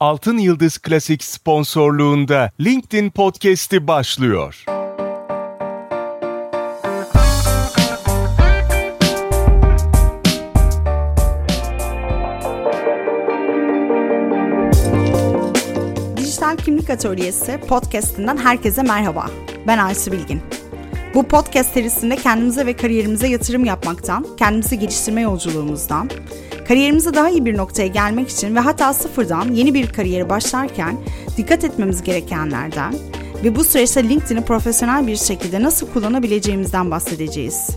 Altın Yıldız Klasik sponsorluğunda LinkedIn Podcast'i başlıyor. Dijital Kimlik Atölyesi podcast'inden herkese merhaba. Ben Aysu Bilgin. Bu podcast serisinde kendimize ve kariyerimize yatırım yapmaktan, kendimizi geliştirme yolculuğumuzdan, kariyerimize daha iyi bir noktaya gelmek için ve hatta sıfırdan yeni bir kariyere başlarken dikkat etmemiz gerekenlerden ve bu süreçte LinkedIn'i profesyonel bir şekilde nasıl kullanabileceğimizden bahsedeceğiz.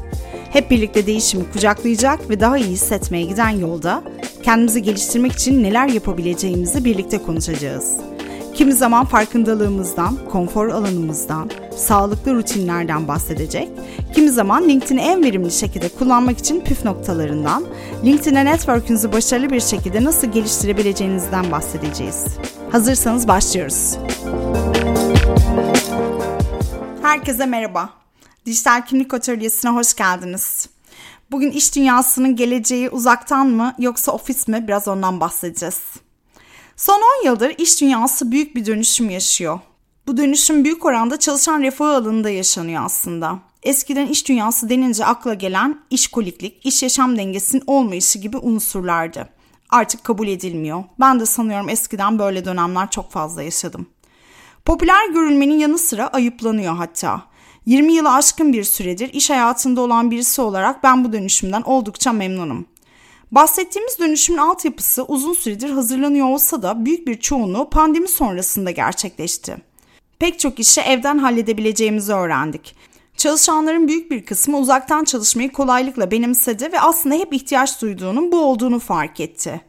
Hep birlikte değişimi kucaklayacak ve daha iyi hissetmeye giden yolda kendimizi geliştirmek için neler yapabileceğimizi birlikte konuşacağız. Kimi zaman farkındalığımızdan, konfor alanımızdan, sağlıklı rutinlerden bahsedecek. Kimi zaman LinkedIn'i en verimli şekilde kullanmak için püf noktalarından, LinkedIn'e network'ünüzü başarılı bir şekilde nasıl geliştirebileceğinizden bahsedeceğiz. Hazırsanız başlıyoruz. Herkese merhaba. Dijital Kimlik Atölyesi'ne hoş geldiniz. Bugün iş dünyasının geleceği uzaktan mı yoksa ofis mi biraz ondan bahsedeceğiz. Son 10 yıldır iş dünyası büyük bir dönüşüm yaşıyor. Bu dönüşüm büyük oranda çalışan refahı alanında yaşanıyor aslında. Eskiden iş dünyası denince akla gelen işkoliklik, iş yaşam dengesinin olmayışı gibi unsurlardı. Artık kabul edilmiyor. Ben de sanıyorum eskiden böyle dönemler çok fazla yaşadım. Popüler görülmenin yanı sıra ayıplanıyor hatta. 20 yılı aşkın bir süredir iş hayatında olan birisi olarak ben bu dönüşümden oldukça memnunum. Bahsettiğimiz dönüşümün altyapısı uzun süredir hazırlanıyor olsa da büyük bir çoğunluğu pandemi sonrasında gerçekleşti. Pek çok işi evden halledebileceğimizi öğrendik. Çalışanların büyük bir kısmı uzaktan çalışmayı kolaylıkla benimsedi ve aslında hep ihtiyaç duyduğunun bu olduğunu fark etti.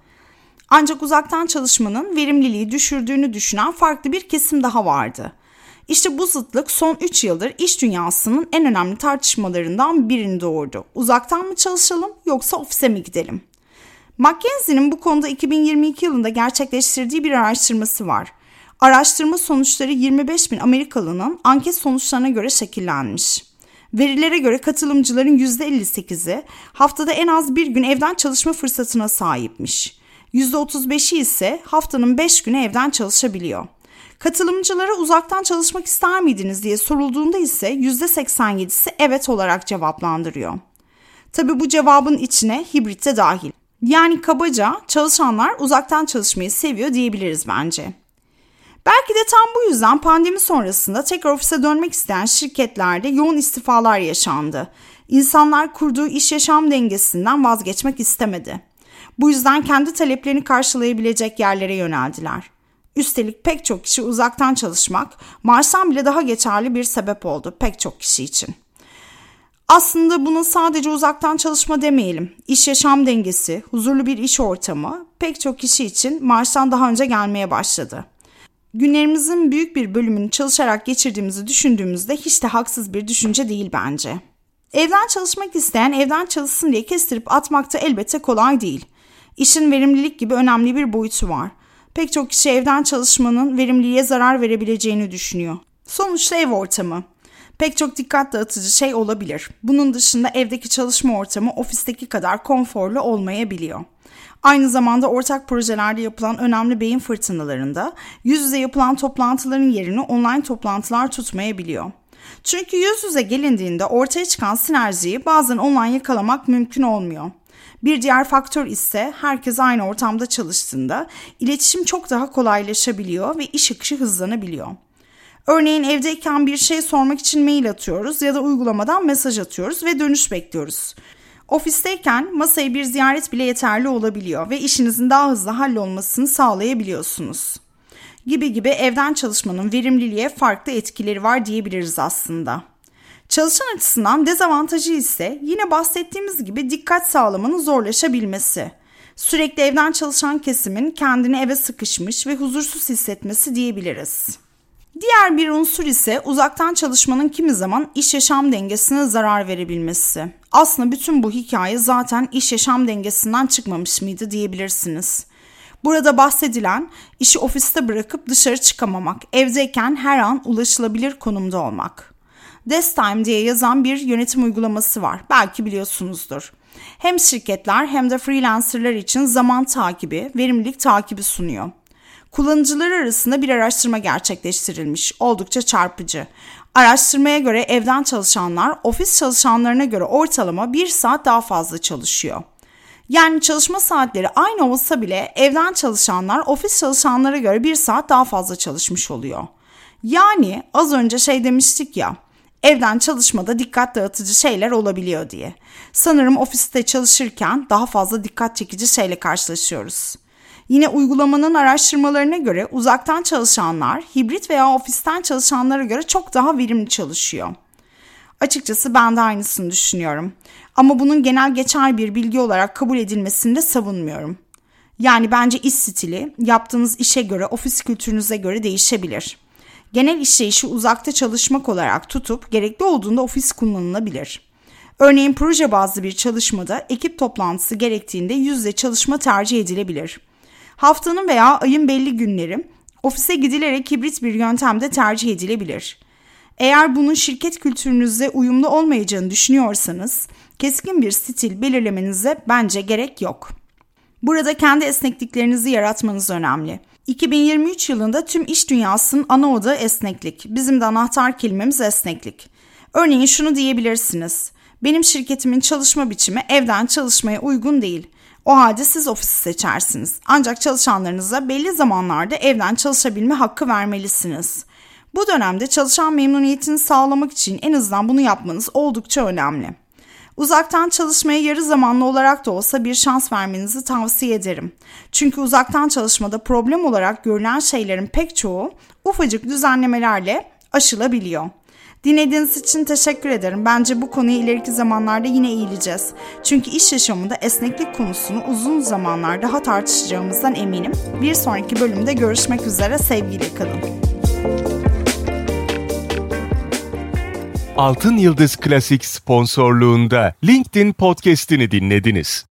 Ancak uzaktan çalışmanın verimliliği düşürdüğünü düşünen farklı bir kesim daha vardı. İşte bu zıtlık son 3 yıldır iş dünyasının en önemli tartışmalarından birini doğurdu. Uzaktan mı çalışalım yoksa ofise mi gidelim? McKinsey'nin bu konuda 2022 yılında gerçekleştirdiği bir araştırması var. Araştırma sonuçları 25 bin Amerikalının anket sonuçlarına göre şekillenmiş. Verilere göre katılımcıların %58'i haftada en az bir gün evden çalışma fırsatına sahipmiş. %35'i ise haftanın 5 günü evden çalışabiliyor. Katılımcılara uzaktan çalışmak ister miydiniz diye sorulduğunda ise %87'si evet olarak cevaplandırıyor. Tabi bu cevabın içine hibrit de dahil. Yani kabaca çalışanlar uzaktan çalışmayı seviyor diyebiliriz bence. Belki de tam bu yüzden pandemi sonrasında tekrar ofise dönmek isteyen şirketlerde yoğun istifalar yaşandı. İnsanlar kurduğu iş yaşam dengesinden vazgeçmek istemedi. Bu yüzden kendi taleplerini karşılayabilecek yerlere yöneldiler. Üstelik pek çok kişi uzaktan çalışmak maaştan bile daha geçerli bir sebep oldu pek çok kişi için. Aslında bunu sadece uzaktan çalışma demeyelim. İş yaşam dengesi, huzurlu bir iş ortamı pek çok kişi için maaştan daha önce gelmeye başladı. Günlerimizin büyük bir bölümünü çalışarak geçirdiğimizi düşündüğümüzde hiç de haksız bir düşünce değil bence. Evden çalışmak isteyen evden çalışsın diye kestirip atmakta elbette kolay değil. İşin verimlilik gibi önemli bir boyutu var. Pek çok kişi evden çalışmanın verimliliğe zarar verebileceğini düşünüyor. Sonuçta ev ortamı. Pek çok dikkat dağıtıcı şey olabilir. Bunun dışında evdeki çalışma ortamı ofisteki kadar konforlu olmayabiliyor. Aynı zamanda ortak projelerde yapılan önemli beyin fırtınalarında yüz yüze yapılan toplantıların yerini online toplantılar tutmayabiliyor. Çünkü yüz yüze gelindiğinde ortaya çıkan sinerjiyi bazen online yakalamak mümkün olmuyor. Bir diğer faktör ise herkes aynı ortamda çalıştığında iletişim çok daha kolaylaşabiliyor ve iş akışı hızlanabiliyor. Örneğin evdeyken bir şey sormak için mail atıyoruz ya da uygulamadan mesaj atıyoruz ve dönüş bekliyoruz. Ofisteyken masaya bir ziyaret bile yeterli olabiliyor ve işinizin daha hızlı hallolmasını sağlayabiliyorsunuz. Gibi gibi evden çalışmanın verimliliğe farklı etkileri var diyebiliriz aslında. Çalışan açısından dezavantajı ise yine bahsettiğimiz gibi dikkat sağlamanın zorlaşabilmesi. Sürekli evden çalışan kesimin kendini eve sıkışmış ve huzursuz hissetmesi diyebiliriz. Diğer bir unsur ise uzaktan çalışmanın kimi zaman iş yaşam dengesine zarar verebilmesi. Aslında bütün bu hikaye zaten iş yaşam dengesinden çıkmamış mıydı diyebilirsiniz. Burada bahsedilen işi ofiste bırakıp dışarı çıkamamak, evdeyken her an ulaşılabilir konumda olmak. Desktime diye yazan bir yönetim uygulaması var. Belki biliyorsunuzdur. Hem şirketler hem de freelancerlar için zaman takibi, verimlilik takibi sunuyor. Kullanıcılar arasında bir araştırma gerçekleştirilmiş. Oldukça çarpıcı. Araştırmaya göre evden çalışanlar ofis çalışanlarına göre ortalama bir saat daha fazla çalışıyor. Yani çalışma saatleri aynı olsa bile evden çalışanlar ofis çalışanlara göre bir saat daha fazla çalışmış oluyor. Yani az önce şey demiştik ya, evden çalışmada dikkat dağıtıcı şeyler olabiliyor diye. Sanırım ofiste çalışırken daha fazla dikkat çekici şeyle karşılaşıyoruz. Yine uygulamanın araştırmalarına göre uzaktan çalışanlar hibrit veya ofisten çalışanlara göre çok daha verimli çalışıyor. Açıkçası ben de aynısını düşünüyorum. Ama bunun genel geçer bir bilgi olarak kabul edilmesini de savunmuyorum. Yani bence iş stili yaptığınız işe göre, ofis kültürünüze göre değişebilir. Genel işleyişi uzakta çalışmak olarak tutup gerekli olduğunda ofis kullanılabilir. Örneğin proje bazlı bir çalışmada ekip toplantısı gerektiğinde yüzde çalışma tercih edilebilir. Haftanın veya ayın belli günleri ofise gidilerek hibrit bir yöntemde tercih edilebilir. Eğer bunun şirket kültürünüzle uyumlu olmayacağını düşünüyorsanız keskin bir stil belirlemenize bence gerek yok. Burada kendi esnekliklerinizi yaratmanız önemli. 2023 yılında tüm iş dünyasının ana odağı esneklik. Bizim de anahtar kelimemiz esneklik. Örneğin şunu diyebilirsiniz. Benim şirketimin çalışma biçimi evden çalışmaya uygun değil. O halde siz ofisi seçersiniz. Ancak çalışanlarınıza belli zamanlarda evden çalışabilme hakkı vermelisiniz. Bu dönemde çalışan memnuniyetini sağlamak için en azından bunu yapmanız oldukça önemli. Uzaktan çalışmaya yarı zamanlı olarak da olsa bir şans vermenizi tavsiye ederim. Çünkü uzaktan çalışmada problem olarak görülen şeylerin pek çoğu ufacık düzenlemelerle aşılabiliyor. Dinlediğiniz için teşekkür ederim. Bence bu konuyu ileriki zamanlarda yine eğileceğiz. Çünkü iş yaşamında esneklik konusunu uzun zamanlar daha tartışacağımızdan eminim. Bir sonraki bölümde görüşmek üzere. Sevgiyle kalın. Altın Yıldız Klasik sponsorluğunda LinkedIn podcast'ini dinlediniz.